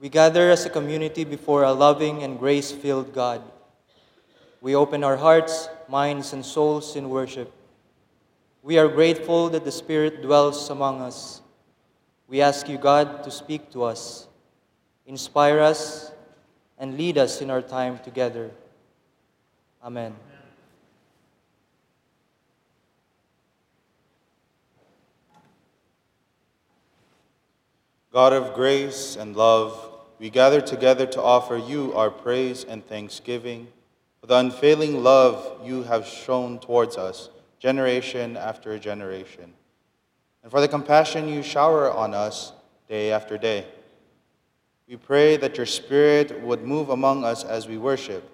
We gather as a community before a loving and grace filled God. We open our hearts, minds, and souls in worship. We are grateful that the Spirit dwells among us. We ask you, God, to speak to us, inspire us, and lead us in our time together. Amen. God of grace and love, we gather together to offer you our praise and thanksgiving for the unfailing love you have shown towards us, generation after generation, and for the compassion you shower on us day after day. We pray that your Spirit would move among us as we worship.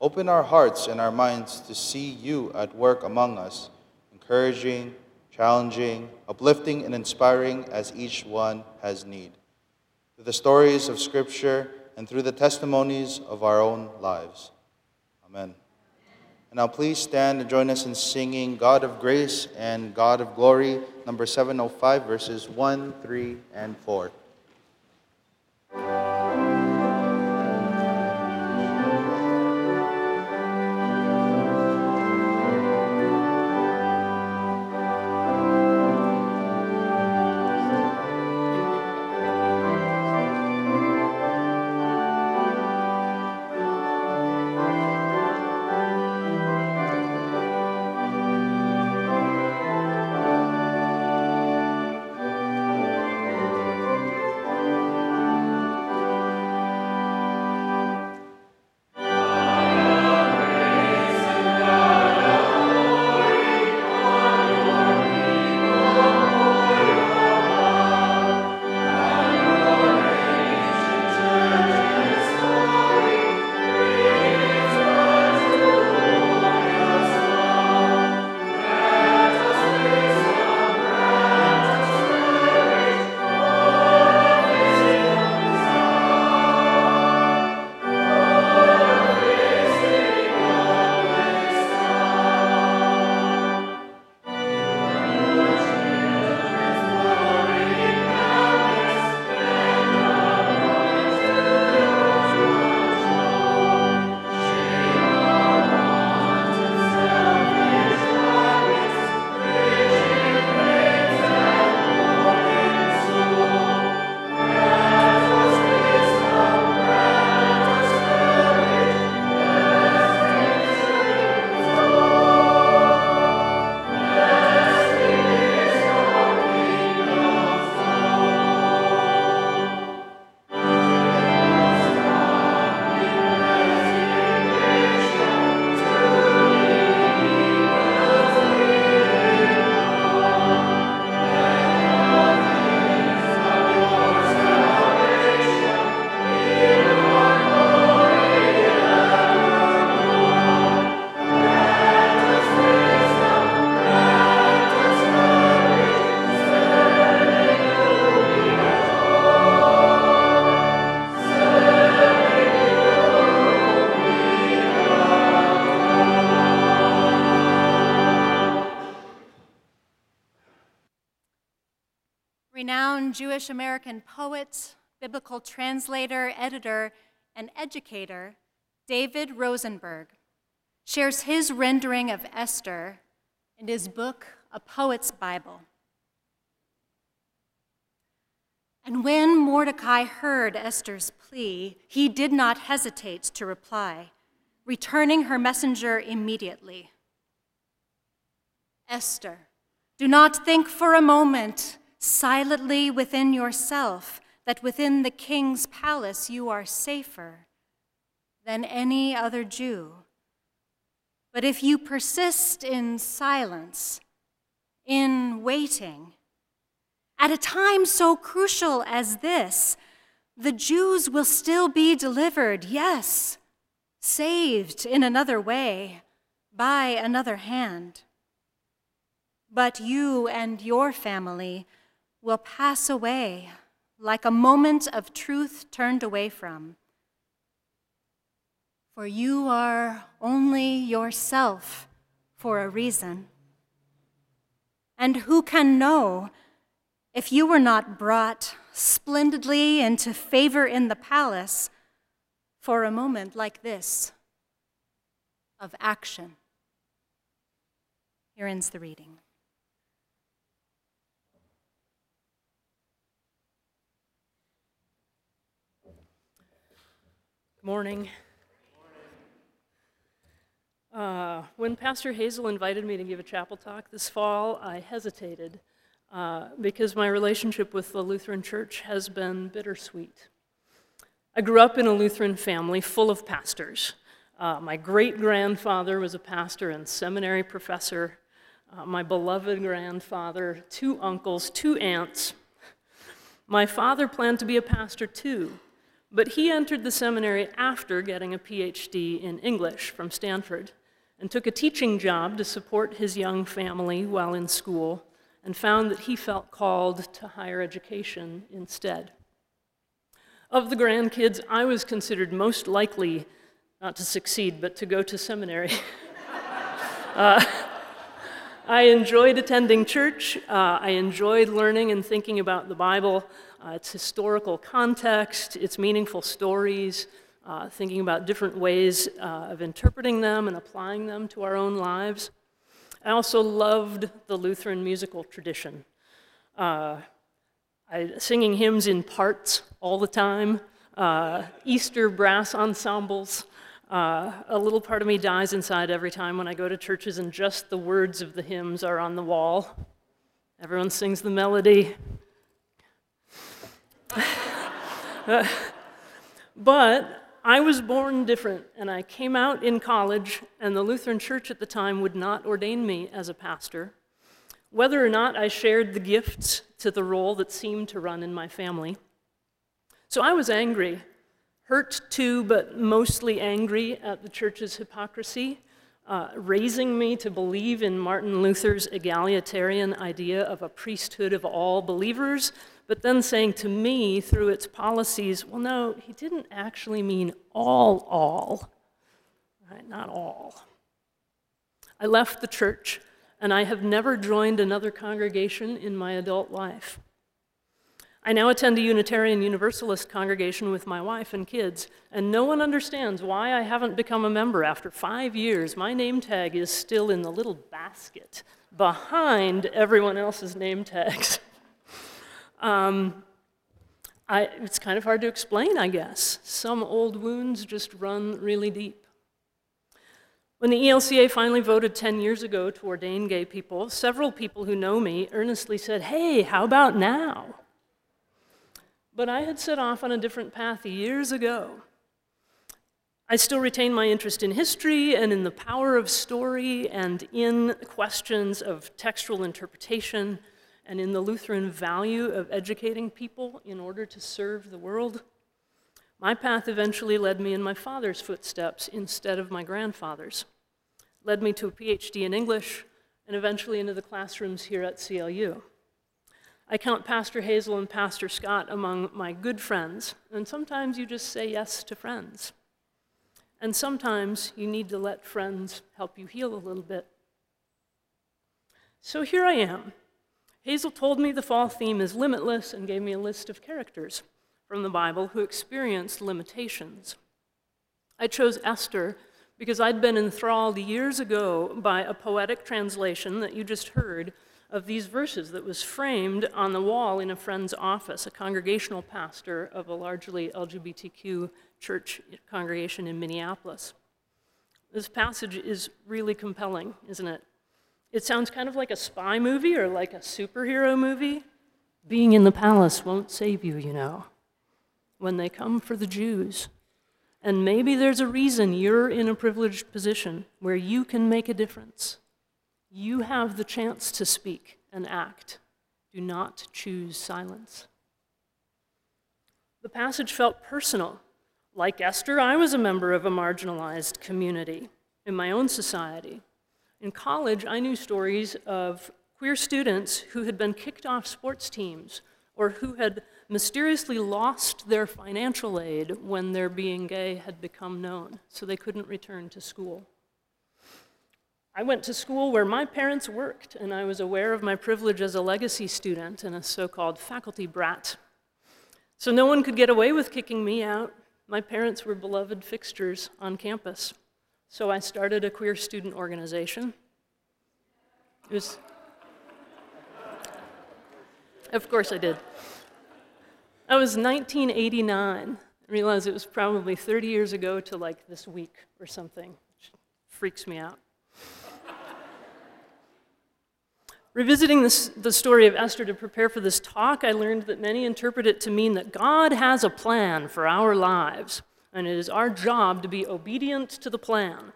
Open our hearts and our minds to see you at work among us, encouraging, challenging, uplifting, and inspiring as each one has need. Through the stories of Scripture and through the testimonies of our own lives. Amen. And now please stand and join us in singing God of Grace and God of Glory, number 705, verses 1, 3, and 4. Jewish American poet, biblical translator, editor, and educator, David Rosenberg, shares his rendering of Esther in his book, A Poet's Bible. And when Mordecai heard Esther's plea, he did not hesitate to reply, returning her messenger immediately. Esther, do not think for a moment silently within yourself that within the king's palace you are safer than any other Jew. But if you persist in silence, in waiting, at a time so crucial as this, the Jews will still be delivered, yes, saved in another way, by another hand. But you and your family will pass away like a moment of truth turned away from. For you are only yourself for a reason. And who can know if you were not brought splendidly into favor in the palace for a moment like this of action. Here ends the reading. Morning. Uh, when Pastor Hazel invited me to give a chapel talk this fall, I hesitated uh, because my relationship with the Lutheran Church has been bittersweet. I grew up in a Lutheran family full of pastors. Uh, my great grandfather was a pastor and seminary professor. Uh, my beloved grandfather, two uncles, two aunts. My father planned to be a pastor too, but he entered the seminary after getting a PhD in English from Stanford and took a teaching job to support his young family while in school and found that he felt called to higher education instead. Of the grandkids, I was considered most likely not to succeed, but to go to seminary. uh, I enjoyed attending church. Uh, I enjoyed learning and thinking about the Bible, uh, its historical context, its meaningful stories, uh, thinking about different ways uh, of interpreting them and applying them to our own lives. I also loved the Lutheran musical tradition. Uh, I, singing hymns in parts all the time, uh, Easter brass ensembles. Uh, a little part of me dies inside every time when I go to churches and just the words of the hymns are on the wall. Everyone sings the melody. but I was born different, and I came out in college, and the Lutheran Church at the time would not ordain me as a pastor. Whether or not I shared the gifts to the role that seemed to run in my family. So I was angry, hurt too, but mostly angry at the church's hypocrisy, uh, raising me to believe in Martin Luther's egalitarian idea of a priesthood of all believers but then saying to me through its policies, well, no, he didn't actually mean all, all, right? Not all. I left the church, and I have never joined another congregation in my adult life. I now attend a Unitarian Universalist congregation with my wife and kids, and no one understands why I haven't become a member after five years. My name tag is still in the little basket behind everyone else's name tags. Um, I, it's kind of hard to explain, I guess. Some old wounds just run really deep. When the ELCA finally voted 10 years ago to ordain gay people, several people who know me earnestly said, Hey, how about now? But I had set off on a different path years ago. I still retain my interest in history and in the power of story and in questions of textual interpretation and in the Lutheran value of educating people in order to serve the world. My path eventually led me in my father's footsteps instead of my grandfather's, led me to a PhD in English, and eventually into the classrooms here at CLU. I count Pastor Hazel and Pastor Scott among my good friends, and sometimes you just say yes to friends. And sometimes you need to let friends help you heal a little bit. So here I am, Hazel told me the fall theme is limitless and gave me a list of characters from the Bible who experienced limitations. I chose Esther because I'd been enthralled years ago by a poetic translation that you just heard of these verses that was framed on the wall in a friend's office, a congregational pastor of a largely LGBTQ church congregation in Minneapolis. This passage is really compelling, isn't it? It sounds kind of like a spy movie or like a superhero movie. Being in the palace won't save you, you know, when they come for the Jews. And maybe there's a reason you're in a privileged position where you can make a difference. You have the chance to speak and act. Do not choose silence. The passage felt personal. Like Esther, I was a member of a marginalized community in my own society. In college, I knew stories of queer students who had been kicked off sports teams or who had mysteriously lost their financial aid when their being gay had become known, so they couldn't return to school. I went to school where my parents worked, and I was aware of my privilege as a legacy student and a so called faculty brat. So no one could get away with kicking me out. My parents were beloved fixtures on campus. So I started a queer student organization. It was. Of course I did. That was 1989. I realized it was probably 30 years ago to like this week or something. Which freaks me out. Revisiting this, the story of Esther to prepare for this talk, I learned that many interpret it to mean that God has a plan for our lives, and it is our job to be obedient to the plan.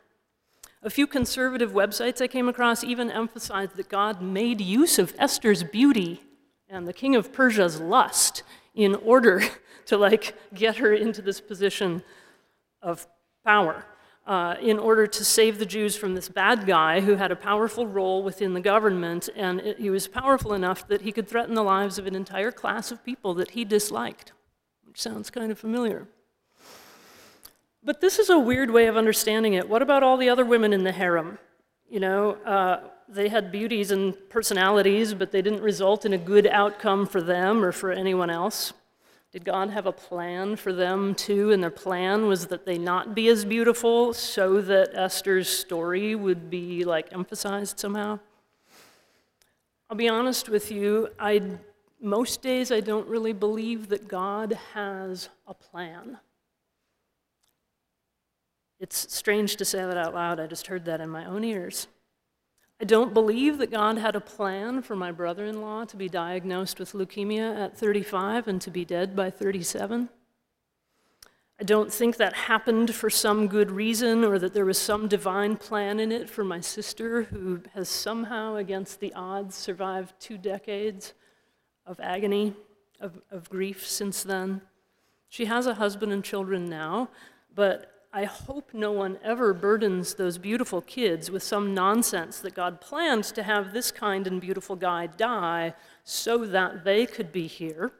A few conservative websites I came across even emphasized that God made use of Esther's beauty and the king of Persia's lust in order to like get her into this position of power uh, in order to save the Jews from this bad guy who had a powerful role within the government, and it, he was powerful enough that he could threaten the lives of an entire class of people that he disliked, which sounds kind of familiar. But this is a weird way of understanding it. What about all the other women in the harem? You know, uh, they had beauties and personalities, but they didn't result in a good outcome for them or for anyone else. Did God have a plan for them too? And their plan was that they not be as beautiful so that Esther's story would be like emphasized somehow? I'll be honest with you, I most days I don't really believe that God has a plan. It's strange to say that out loud. I just heard that in my own ears. I don't believe that God had a plan for my brother in law to be diagnosed with leukemia at 35 and to be dead by 37. I don't think that happened for some good reason or that there was some divine plan in it for my sister who has somehow, against the odds, survived two decades of agony, of, of grief since then. She has a husband and children now, but I hope no one ever burdens those beautiful kids with some nonsense that God planned to have this kind and beautiful guy die so that they could be here.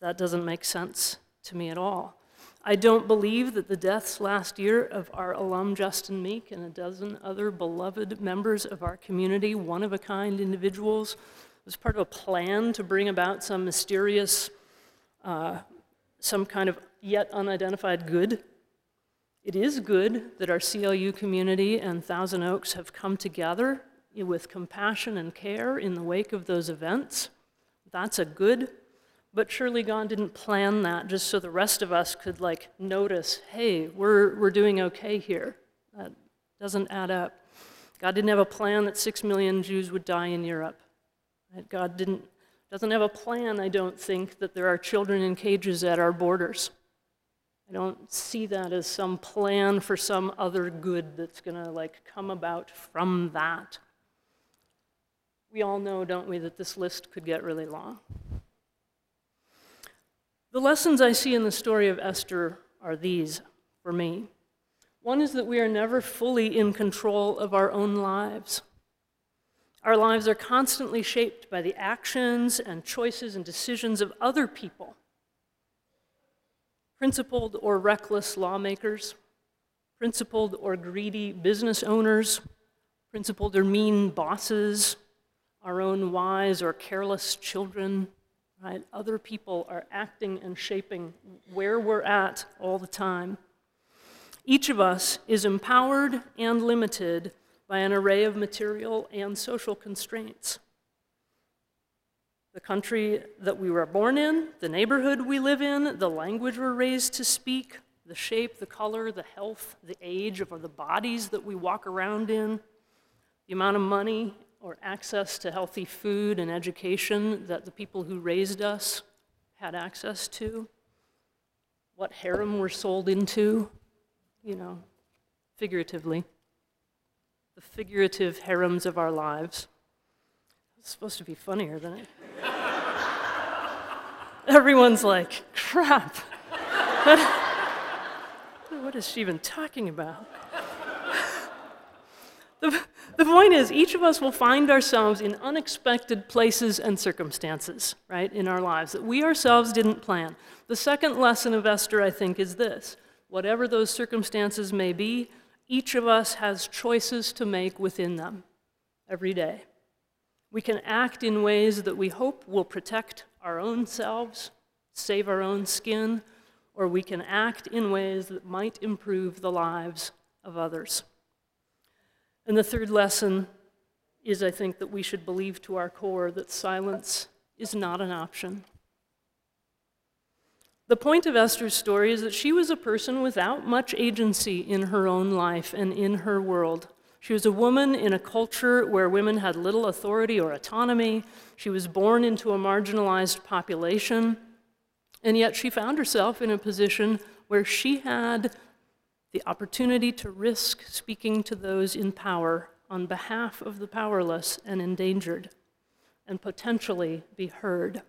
That doesn't make sense to me at all. I don't believe that the deaths last year of our alum Justin Meek and a dozen other beloved members of our community, one of a kind individuals, was part of a plan to bring about some mysterious, uh, some kind of yet unidentified good it is good that our CLU community and Thousand Oaks have come together with compassion and care in the wake of those events. That's a good, but surely God didn't plan that just so the rest of us could like notice, hey, we're, we're doing okay here. That doesn't add up. God didn't have a plan that six million Jews would die in Europe. God didn't, doesn't have a plan, I don't think, that there are children in cages at our borders. I don't see that as some plan for some other good that's going to like come about from that. We all know, don't we, that this list could get really long. The lessons I see in the story of Esther are these for me. One is that we are never fully in control of our own lives. Our lives are constantly shaped by the actions and choices and decisions of other people principled or reckless lawmakers, principled or greedy business owners, principled or mean bosses, our own wise or careless children, right? Other people are acting and shaping where we're at all the time. Each of us is empowered and limited by an array of material and social constraints the country that we were born in, the neighborhood we live in, the language we're raised to speak, the shape, the color, the health, the age of the bodies that we walk around in, the amount of money or access to healthy food and education that the people who raised us had access to, what harem we're sold into, you know, figuratively, the figurative harems of our lives. It's supposed to be funnier than it. Everyone's like, crap. what is she even talking about? the, the point is, each of us will find ourselves in unexpected places and circumstances, right, in our lives that we ourselves didn't plan. The second lesson of Esther, I think, is this whatever those circumstances may be, each of us has choices to make within them every day. We can act in ways that we hope will protect our own selves, save our own skin, or we can act in ways that might improve the lives of others. And the third lesson is, I think, that we should believe to our core that silence is not an option. The point of Esther's story is that she was a person without much agency in her own life and in her world. She was a woman in a culture where women had little authority or autonomy. She was born into a marginalized population. And yet she found herself in a position where she had the opportunity to risk speaking to those in power on behalf of the powerless and endangered, and potentially be heard.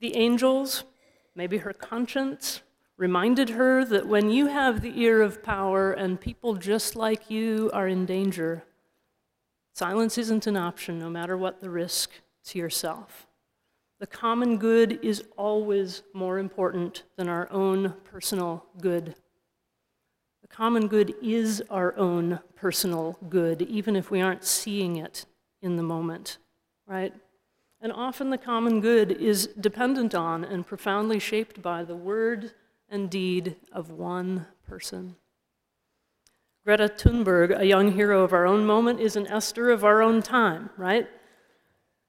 The angels, maybe her conscience, reminded her that when you have the ear of power and people just like you are in danger, silence isn't an option no matter what the risk to yourself. The common good is always more important than our own personal good. The common good is our own personal good, even if we aren't seeing it in the moment, right? And often the common good is dependent on and profoundly shaped by the word and deed of one person. Greta Thunberg, a young hero of our own moment, is an Esther of our own time, right?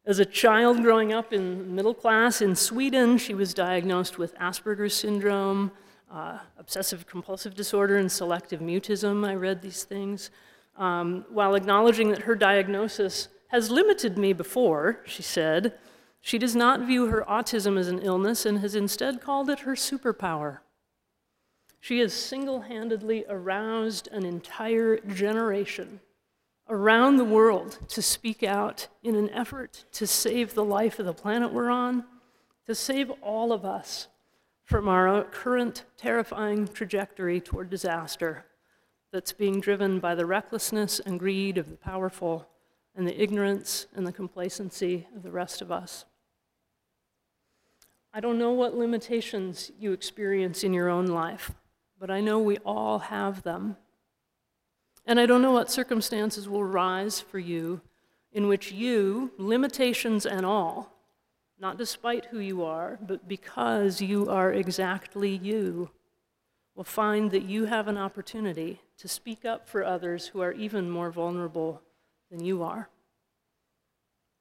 As a child growing up in middle class in Sweden, she was diagnosed with Asperger's syndrome, uh, obsessive compulsive disorder, and selective mutism. I read these things. Um, while acknowledging that her diagnosis has limited me before, she said, she does not view her autism as an illness and has instead called it her superpower. She has single handedly aroused an entire generation around the world to speak out in an effort to save the life of the planet we're on, to save all of us from our current terrifying trajectory toward disaster that's being driven by the recklessness and greed of the powerful and the ignorance and the complacency of the rest of us. I don't know what limitations you experience in your own life but I know we all have them. And I don't know what circumstances will rise for you in which you, limitations and all, not despite who you are, but because you are exactly you, will find that you have an opportunity to speak up for others who are even more vulnerable than you are.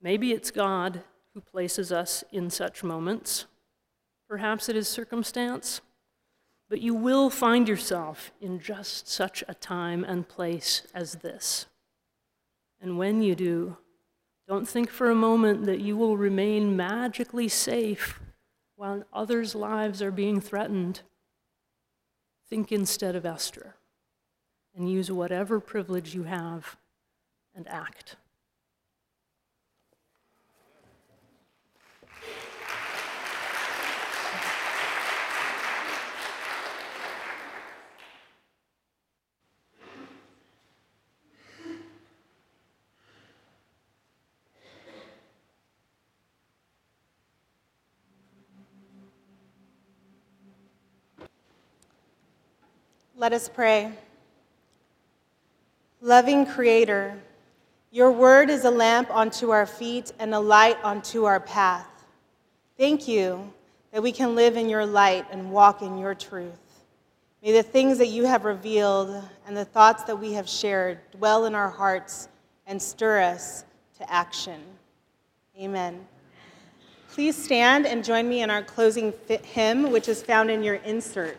Maybe it's God who places us in such moments. Perhaps it is circumstance. But you will find yourself in just such a time and place as this. And when you do, don't think for a moment that you will remain magically safe while others' lives are being threatened. Think instead of Esther and use whatever privilege you have and act. Let us pray. Loving Creator, your word is a lamp unto our feet and a light unto our path. Thank you that we can live in your light and walk in your truth. May the things that you have revealed and the thoughts that we have shared dwell in our hearts and stir us to action. Amen. Please stand and join me in our closing hymn, which is found in your insert.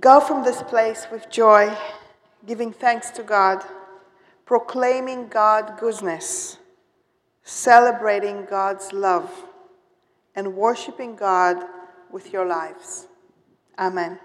Go from this place with joy, giving thanks to God, proclaiming God's goodness, celebrating God's love, and worshiping God with your lives. Amen.